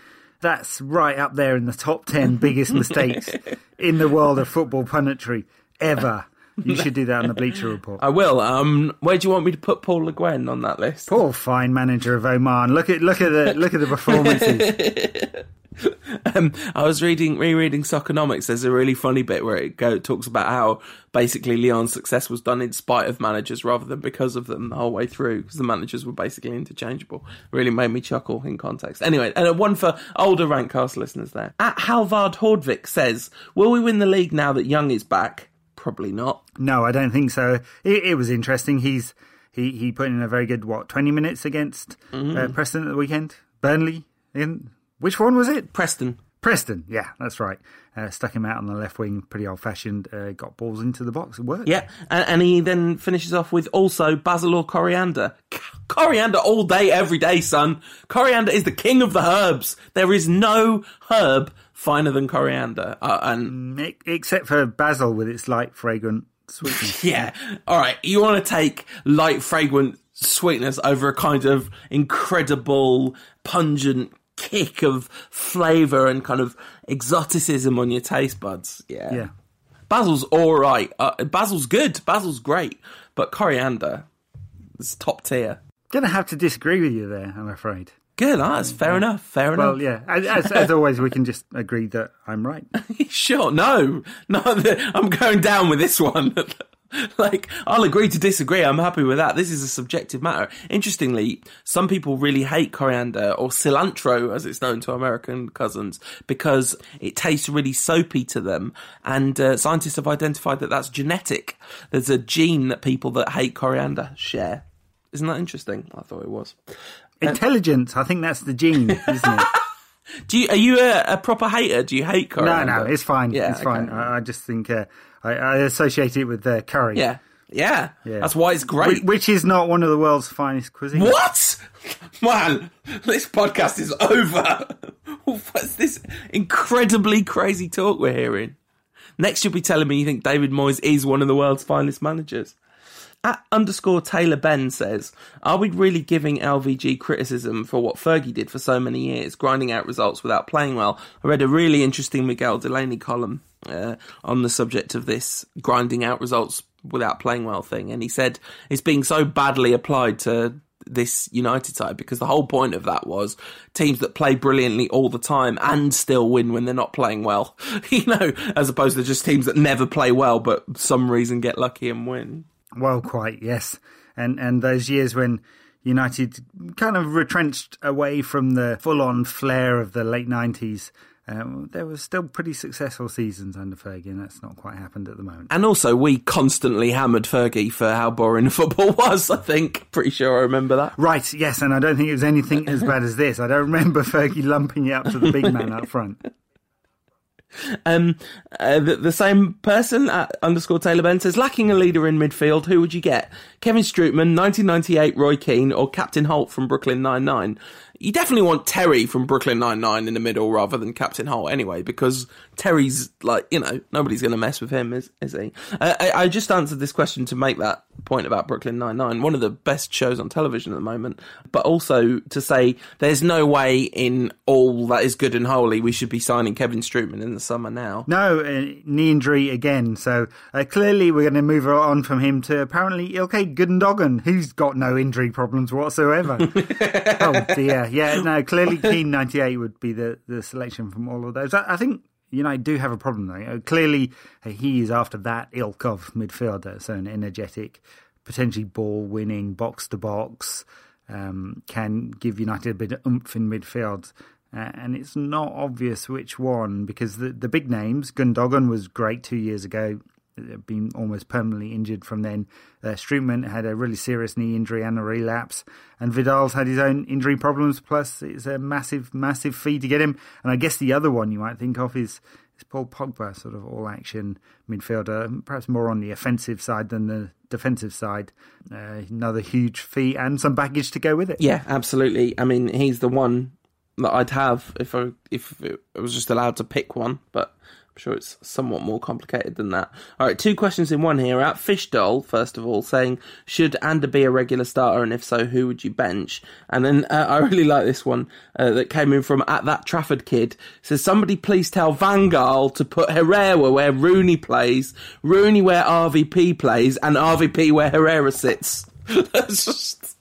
that's right up there in the top 10 biggest mistakes *laughs* in the world of football punditry ever. You should do that on the Bleacher Report. I will. Um, where do you want me to put Paul Le Guen on that list? Poor fine manager of Oman. Look at look at the look at the *laughs* performances. *laughs* um, I was reading rereading Soccernomics. There's a really funny bit where it go, talks about how basically Lyon's success was done in spite of managers rather than because of them the whole way through because the managers were basically interchangeable. Really made me chuckle in context. Anyway, and one for older Rantcast listeners there. At Halvard Hordvik says, "Will we win the league now that Young is back?" Probably not. No, I don't think so. It, it was interesting. He's he he put in a very good what twenty minutes against mm-hmm. uh, Preston at the weekend. Burnley in which one was it? Preston. Preston, yeah, that's right. Uh, stuck him out on the left wing, pretty old fashioned. Uh, got balls into the box. It worked. Yeah, and, and, he then finishes off with also basil or coriander. Coriander all day, every day, son. Coriander is the king of the herbs. There is no herb finer than coriander. Uh, and mm, except for basil with its light, fragrant sweetness. *laughs* yeah. All right. You want to take light, fragrant sweetness over a kind of incredible, pungent kick of flavour and kind of exoticism on your taste buds. Yeah. Yeah. Basil's all right. Uh, Basil's good. Basil's great. But coriander is top tier. Gonna have to disagree with you there, I'm afraid. Good, ah, that's fair yeah. enough. Fair enough. Well, yeah. As, as always, we can just agree that I'm right. *laughs* sure. No, no. *laughs* I'm going down with this one. *laughs* *laughs* like, I'll agree to disagree. I'm happy with that. This is a subjective matter. Interestingly, some people really hate coriander or cilantro, as it's known to American cousins, because it tastes really soapy to them. And uh, scientists have identified that that's genetic. There's a gene that people that hate coriander share. Isn't that interesting? I thought it was. Intelligence. I think that's the gene, *laughs* isn't it? Do you are you a, a, proper hater? Do you hate coriander? No, no, it's fine. Yeah, it's okay. fine. I, I, just think uh, I, I, associate it with uh, curry. Yeah. yeah, yeah, That's why it's great. Which, which, is not one of the world's finest cuisines. What? Man, this podcast is over. *laughs* What's this incredibly crazy talk we're hearing? Next, you'll be telling me you think David Moyes is one of the world's finest managers. At underscore Taylor Ben says, Are we really giving LVG criticism for what Fergie did for so many years, grinding out results without playing well? I read a really interesting Miguel Delaney column uh, on the subject of this grinding out results without playing well thing, and he said it's being so badly applied to this United side because the whole point of that was teams that play brilliantly all the time and still win when they're not playing well, *laughs* you know, as opposed to just teams that never play well but some reason get lucky and win. Well, quite yes, and and those years when United kind of retrenched away from the full-on flair of the late nineties. Um, there were still pretty successful seasons under Fergie, and that's not quite happened at the moment. And also, we constantly hammered Fergie for how boring *laughs* football was. I think, pretty sure I remember that. Right, yes, and I don't think it was anything as *laughs* bad as this. I don't remember Fergie lumping it up to the big man up front. Um, uh, the, the, same person at underscore Taylor Ben says, lacking a leader in midfield, who would you get? Kevin Strootman, 1998 Roy Keane, or Captain Holt from Brooklyn Nine Nine? You definitely want Terry from Brooklyn Nine Nine in the middle rather than Captain Holt anyway, because Terry's like you know nobody's going to mess with him, is is he? Uh, I, I just answered this question to make that point about Brooklyn Nine Nine, one of the best shows on television at the moment, but also to say there's no way in all that is good and holy we should be signing Kevin Strootman in the summer now. No, uh, knee injury again. So uh, clearly we're going to move on from him to apparently Ilkay Gundogan, who's got no injury problems whatsoever. *laughs* oh dear, yeah, no, clearly ninety eight would be the the selection from all of those. I, I think United do have a problem though. Uh, clearly, uh, he is after that ilk of midfielder, so an energetic, potentially ball winning, box to box, um, can give United a bit of oomph in midfield. Uh, and it's not obvious which one because the the big names, Gundogan was great two years ago been almost permanently injured from then. Uh, Strootman had a really serious knee injury and a relapse, and Vidal's had his own injury problems. Plus, it's a massive, massive fee to get him. And I guess the other one you might think of is is Paul Pogba, sort of all action midfielder, perhaps more on the offensive side than the defensive side. Uh, another huge fee and some baggage to go with it. Yeah, absolutely. I mean, he's the one that I'd have if I if I was just allowed to pick one, but sure it's somewhat more complicated than that. All right, two questions in one here. At Fish Doll, first of all, saying, should Ander be a regular starter, and if so, who would you bench? And then uh, I really like this one uh, that came in from At That Trafford Kid. says, somebody please tell Van Gaal to put Herrera where Rooney plays, Rooney where RVP plays, and RVP where Herrera sits. *laughs* That's just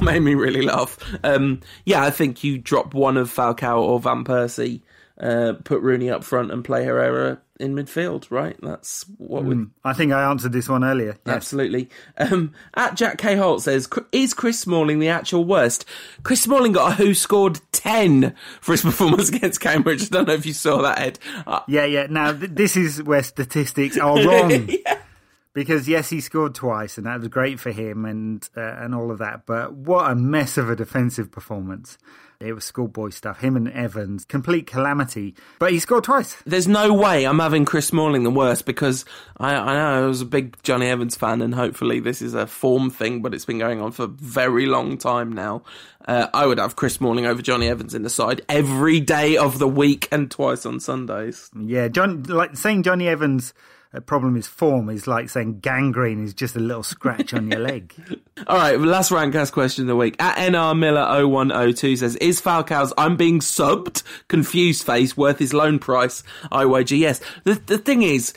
made me really laugh. Um, yeah, I think you drop one of Falcao or Van Persie, uh, put Rooney up front, and play Herrera in midfield. Right? That's what we. I think I answered this one earlier. Yes. Absolutely. Um, at Jack K Holt says, "Is Chris Smalling the actual worst?" Chris Smalling got a who scored ten for his *laughs* performance against Cambridge. I don't know if you saw that, Ed. Uh, Yeah, yeah. Now th- this is where statistics are wrong. *laughs* Because yes, he scored twice, and that was great for him, and uh, and all of that. But what a mess of a defensive performance! It was schoolboy stuff. Him and Evans, complete calamity. But he scored twice. There's no way I'm having Chris Smalling the worst because I, I know I was a big Jonny Evans fan, and hopefully this is a form thing, but it's been going on for a very long time now. Uh, I would have Chris Smalling over Jonny Evans in the side every day of the week and twice on Sundays. Yeah, John, like saying Jonny Evans' uh, problem is form is like saying gangrene is just a little scratch on your leg. *laughs* All right, last Rantcast question of the week. At NR Miller 0102 says, Is Falcao's I'm being subbed confused face worth his loan price? I wager yes. The, the thing is,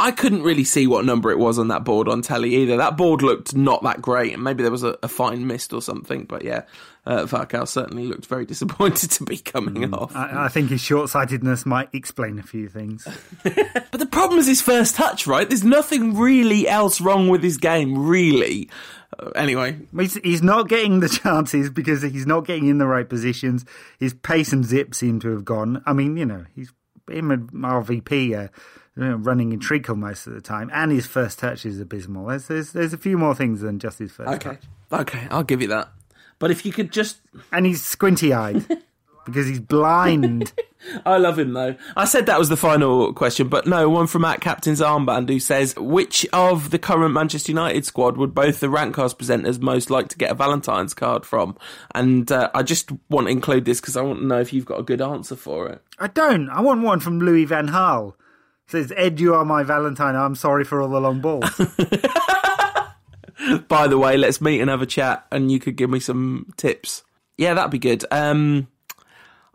I couldn't really see what number it was on that board on telly either. That board looked not that great, and maybe there was a, a fine mist or something. But yeah, uh, Falcao certainly looked very *laughs* disappointed to be coming off. I, I think his short sightedness might explain a few things. *laughs* But the problem is his first touch, right? There's nothing really else wrong with his game, really. Uh, anyway, He's, he's not getting the *laughs* chances because he's not getting in the right positions. His pace and zip seem to have gone. I mean, you know, he's him and RVP are you know, running in treacle most of the time, and his first touch is abysmal. There's, there's there's a few more things than just his first okay, touch, okay, I'll give you that. But if you could just and he's squinty eyed *laughs* because he's blind. I love him though. I said that was the final question, but no, one from at Captain's Armband who says, which of the current Manchester United squad would both the Rantcast presenters most like to get a Valentine's card from? And uh, I just want to include this because I want to know if you've got a good answer for it. I don't. I want one from Louis Van Gaal. Says Ed, you are my Valentine. I'm sorry for all the long balls. *laughs* By the way, let's meet and have a chat, and you could give me some tips. Yeah, that'd be good. Um,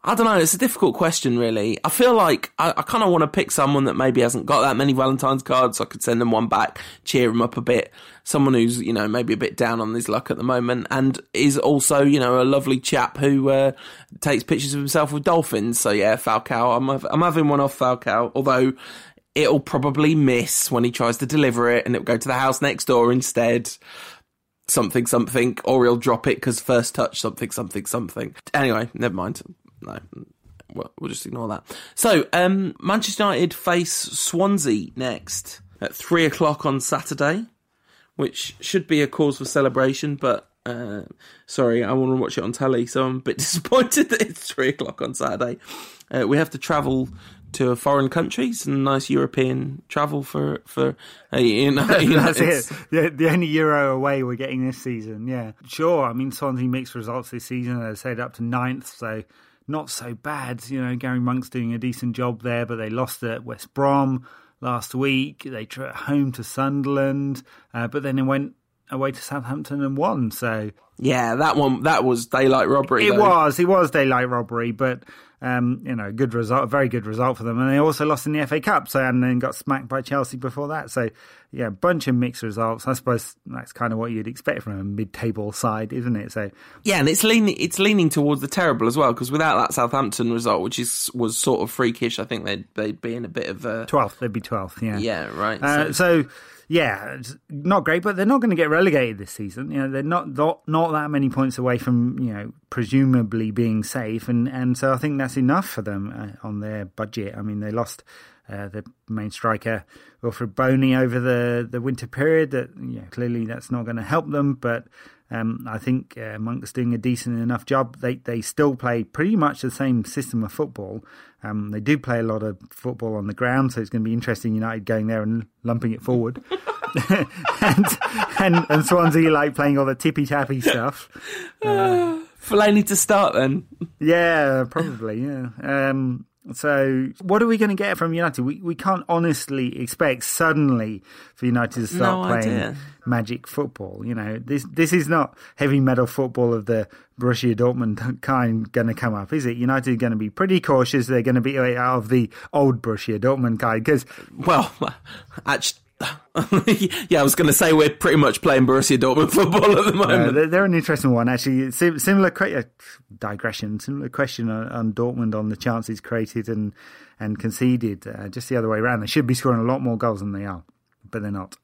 I don't know. It's a difficult question, really. I feel like I, I kind of want to pick someone that maybe hasn't got that many Valentine's cards. So I could send them one back, cheer them up a bit. Someone who's you know maybe a bit down on his luck at the moment, and is also you know a lovely chap who uh, takes pictures of himself with dolphins. So yeah, Falcao. I'm I'm having one off Falcao, although it'll probably miss when he tries to deliver it, and it'll go to the house next door instead something something, or he'll drop it because first touch something something something. Anyway, never mind. No, well, we'll just ignore that. So, um, Manchester United face Swansea next at three o'clock on Saturday, which should be a cause for celebration, but. Uh, sorry, I want to watch it on telly, so I'm a bit *laughs* disappointed that it's three o'clock on Saturday. Uh, we have to travel to a foreign country, some nice European travel for for uh, you know. you *laughs* *laughs* That's it. The, the only Euro away we're getting this season. Yeah, sure. I mean, Swansea mixed results this season. They said up to ninth, so not so bad. You know, Gary Monk's doing a decent job there, but they lost at West Brom last week. They drew at home to Sunderland, uh, but then they went away to Southampton and won. So Yeah, that one that was daylight robbery. it though. was it was daylight robbery, but um, you know, good result, a very good result for them. And they also lost in the FA Cup, so and then got smacked by Chelsea before that. So yeah, bunch of mixed results. I suppose that's kind of what you'd expect from a mid-table side, isn't it? So Yeah, and it's leaning it's leaning towards the terrible as well because without that Southampton result, which is was sort of freakish, I think they'd they'd be in a bit of a twelfth, they'd be twelfth. Yeah, yeah right. Uh, so, so yeah, not great, but they're not going to get relegated this season. You know, they're not not, not that many points away from you know presumably being safe, and and so I think that's enough for them uh, on their budget. I mean, they lost. Uh, the main striker Wilfried Bony over the, the winter period. That yeah, clearly that's not going to help them. But um, I think uh, Monk's doing a decent enough job. They they still play pretty much the same system of football. Um, they do play a lot of football on the ground, so it's going to be interesting. United going there and lumping it forward, *laughs* and, and and Swansea like playing all the tippy tappy stuff. *sighs* Fellaini to start then. Yeah, probably. Yeah. Um, so, what are we going to get from United? We we can't honestly expect suddenly for United to start No playing magic football. You know, this this is not heavy metal football of the Borussia Dortmund kind going to come up, is it? United are going to be pretty cautious. They're going to be out of the old Borussia Dortmund kind because Well, actually, *laughs* yeah, I was going to say we're pretty much playing Borussia Dortmund *laughs* football at the moment. they're, they're, an interesting one, actually. Similar uh, digression, similar question on, on, Dortmund on the chances created and and conceded. Uh, just the other way around. They should be scoring a lot more goals than they are, but they're not.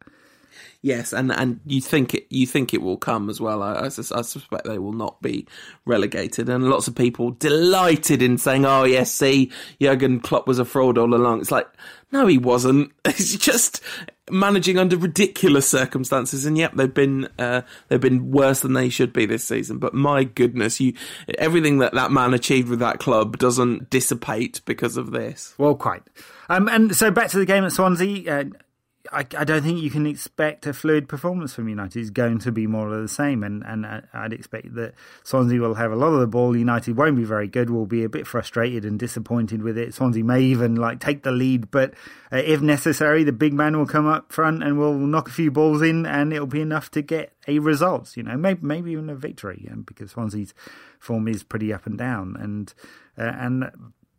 Yes, and, and you think it you think it will come as well. I, I, I, suspect they will not be relegated, and lots of people delighted in saying, "Oh yes, see, Jurgen Klopp was a fraud all along." It's like, no, he wasn't. *laughs* He's just managing under ridiculous circumstances, and yet they've been uh, they've been worse than they should be this season. But my goodness, you everything that that man achieved with that club doesn't dissipate because of this. Well, quite. Um, and so back to the game at Swansea. Uh, I, I, don't think you can expect a fluid performance from United. It's going to be more of the same, and, and I'd expect that Swansea will have a lot of the ball. United won't be very good. Will be a bit frustrated and disappointed with it. Swansea may even like take the lead, but uh, if necessary, the big man will come up front and will knock a few balls in, and it'll be enough to get a result. You know, maybe maybe even a victory, um, because Swansea's form is pretty up and down, and uh, and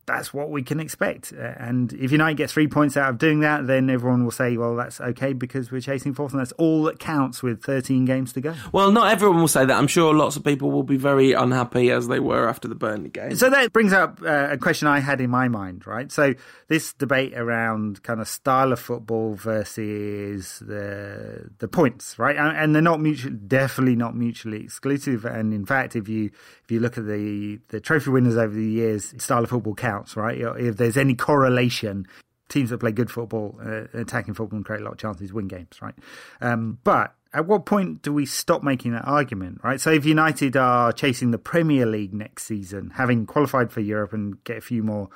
that's what we can expect. Uh, and if United get three points out of doing that, then everyone will say, well, that's okay because we're chasing fourth, and that's all that counts with 13 games to go. Well, not everyone will say that. I'm sure lots of people will be very unhappy as they were after the Burnley game. So that brings up uh, a question I had in my mind, right? So this debate around kind of style of football versus the the points, right? And they're not mutually, definitely not mutually exclusive. And in fact, if you if you look at the the trophy winners over the years, style of football counts counts, right? If there's any correlation, teams that play good football, uh, attacking football, and create a lot of chances win games, right? Um, but at what point do we stop making that argument, right? So if United are chasing the Premier League next season, having qualified for Europe and get a few more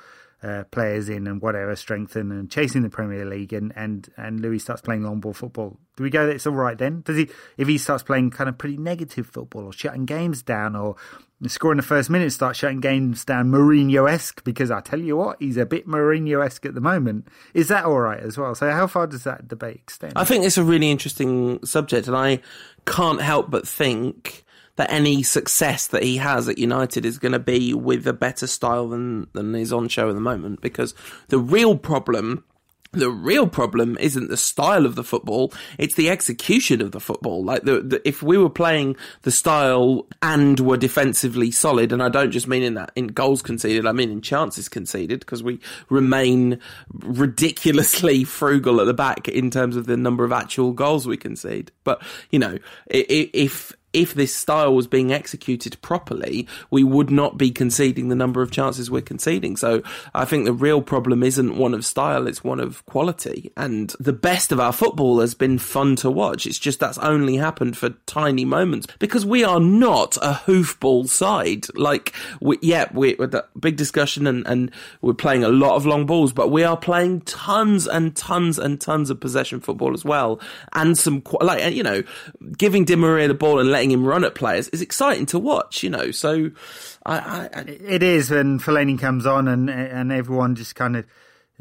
uh, players in and whatever, strengthen and chasing the Premier League, and and and Louis starts playing long ball football. Do we go that it's all right then? Does he if he starts playing kind of pretty negative football or shutting games down or scoring the first minute, start shutting games down Mourinho esque? Because I tell you what, he's a bit Mourinho esque at the moment. Is that all right as well? So how far does that debate extend? I think it's a really interesting subject, and I can't help but think that any success that he has at United is going to be with a better style than than is on show at the moment. Because the real problem the real problem isn't the style of the football; it's the execution of the football. Like the, the, if we were playing the style and were defensively solid, and I don't just mean in that in goals conceded, I mean in chances conceded, because we remain ridiculously *laughs* frugal at the back in terms of the number of actual goals we concede. But you know, if if this style was being executed properly, we would not be conceding the number of chances we're conceding. So I think the real problem isn't one of style, it's one of quality. And the best of our football has been fun to watch. It's just that's only happened for tiny moments because we are not a hoofball side. Like, we, yeah, we, are the big discussion and, and we're playing a lot of long balls, but we are playing tons and tons and tons of possession football as well. And some, like, you know, giving Di Maria the ball and letting him run at players is exciting to watch, you know. So I, I, I it is when Fellaini comes on and and everyone just kind of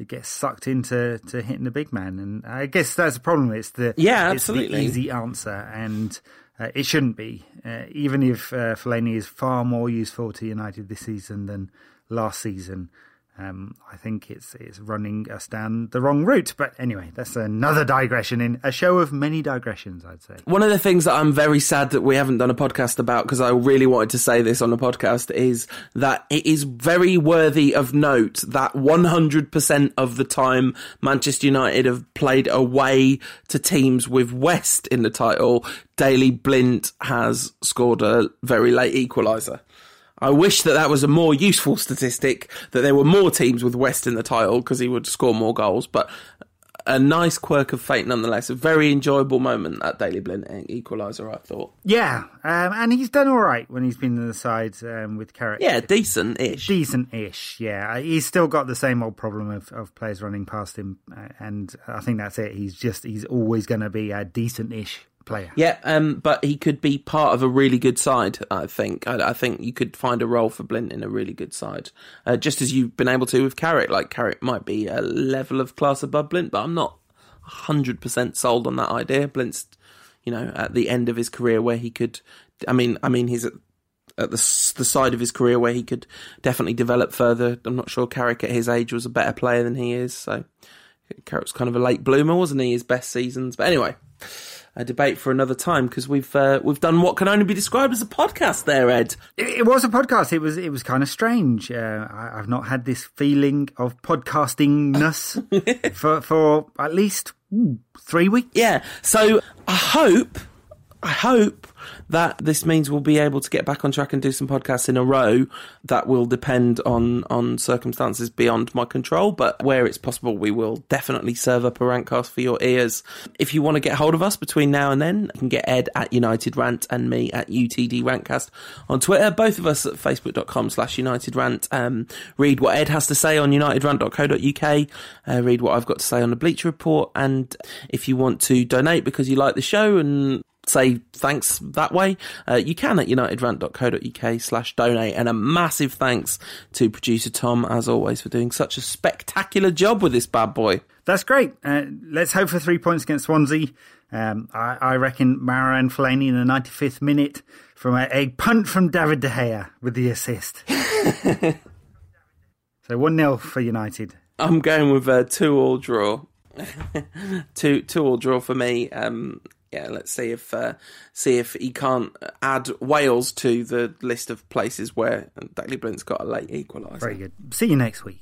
gets sucked into to hitting the big man, and I guess that's the problem. It's the yeah, absolutely easy answer, and uh, it shouldn't be. Uh, even if uh, Fellaini is far more useful to United this season than last season. Um, I think it's it's running us down the wrong route. But anyway, that's another digression in a show of many digressions, I'd say. One of the things that I'm very sad that we haven't done a podcast about because I really wanted to say this on a podcast is that it is very worthy of note that 100% of the time Manchester United have played away to teams with West in the title, Daley Blind has scored a very late equaliser. I wish that that was a more useful statistic, that there were more teams with West in the title because he would score more goals. But a nice quirk of fate nonetheless. A very enjoyable moment at Daley Blind equaliser, I thought. Yeah, um, and he's done all right when he's been in the side um, with Carrick. Yeah, decent-ish. Decent-ish, yeah. He's still got the same old problem of, of players running past him, uh, and I think that's it. He's just, he's always going to be a decent-ish player. Yeah, um, but he could be part of a really good side. I think. I, I think you could find a role for Blind in a really good side, uh, just as you've been able to with Carrick. Like Carrick might be a level of class above Blind, but I'm not hundred percent sold on that idea. Blind's, you know, at the end of his career where he could. I mean, I mean, he's at at the the side of his career where he could definitely develop further. I'm not sure Carrick at his age was a better player than he is, so Carrick's kind of a late bloomer, wasn't he? His best seasons, but anyway, a debate for another time because we've uh, we've done what can only be described as a podcast. There, Ed. It, it was a podcast. It was it was kind of strange. Uh, I, have not had this feeling of podcastingness *laughs* for for at least ooh, three weeks. Yeah. So I hope, I hope that this means we'll be able to get back on track and do some podcasts in a row. That will depend on on circumstances beyond my control, but where it's possible, we will definitely serve up a rantcast for your ears. If you want to get hold of us between now and then, you can get Ed at United Rant and me at UTD Rantcast on Twitter. Both of us at facebook.com slash United Rant. Um, read what Ed has to say on unitedrant.co.uk. Uh, read what I've got to say on the Bleacher Report. And if you want to donate because you like the show and say thanks that way, uh, you can at unitedrant.co.uk slash donate. And a massive thanks to producer Tom, as always, for doing such a spectacular job with this bad boy. That's great. Uh, let's hope for three points against Swansea. Um, I, I, reckon Marouane Fellaini in the 95th minute from a, a punt from David De Gea with the assist. *laughs* so 1 0 for United. I'm going with a *laughs* two all draw. two two all draw for me. Um, yeah, let's see if uh, see if he can't add Wales to the list of places where Daley Blind's got a late equaliser. Very good. See you next week.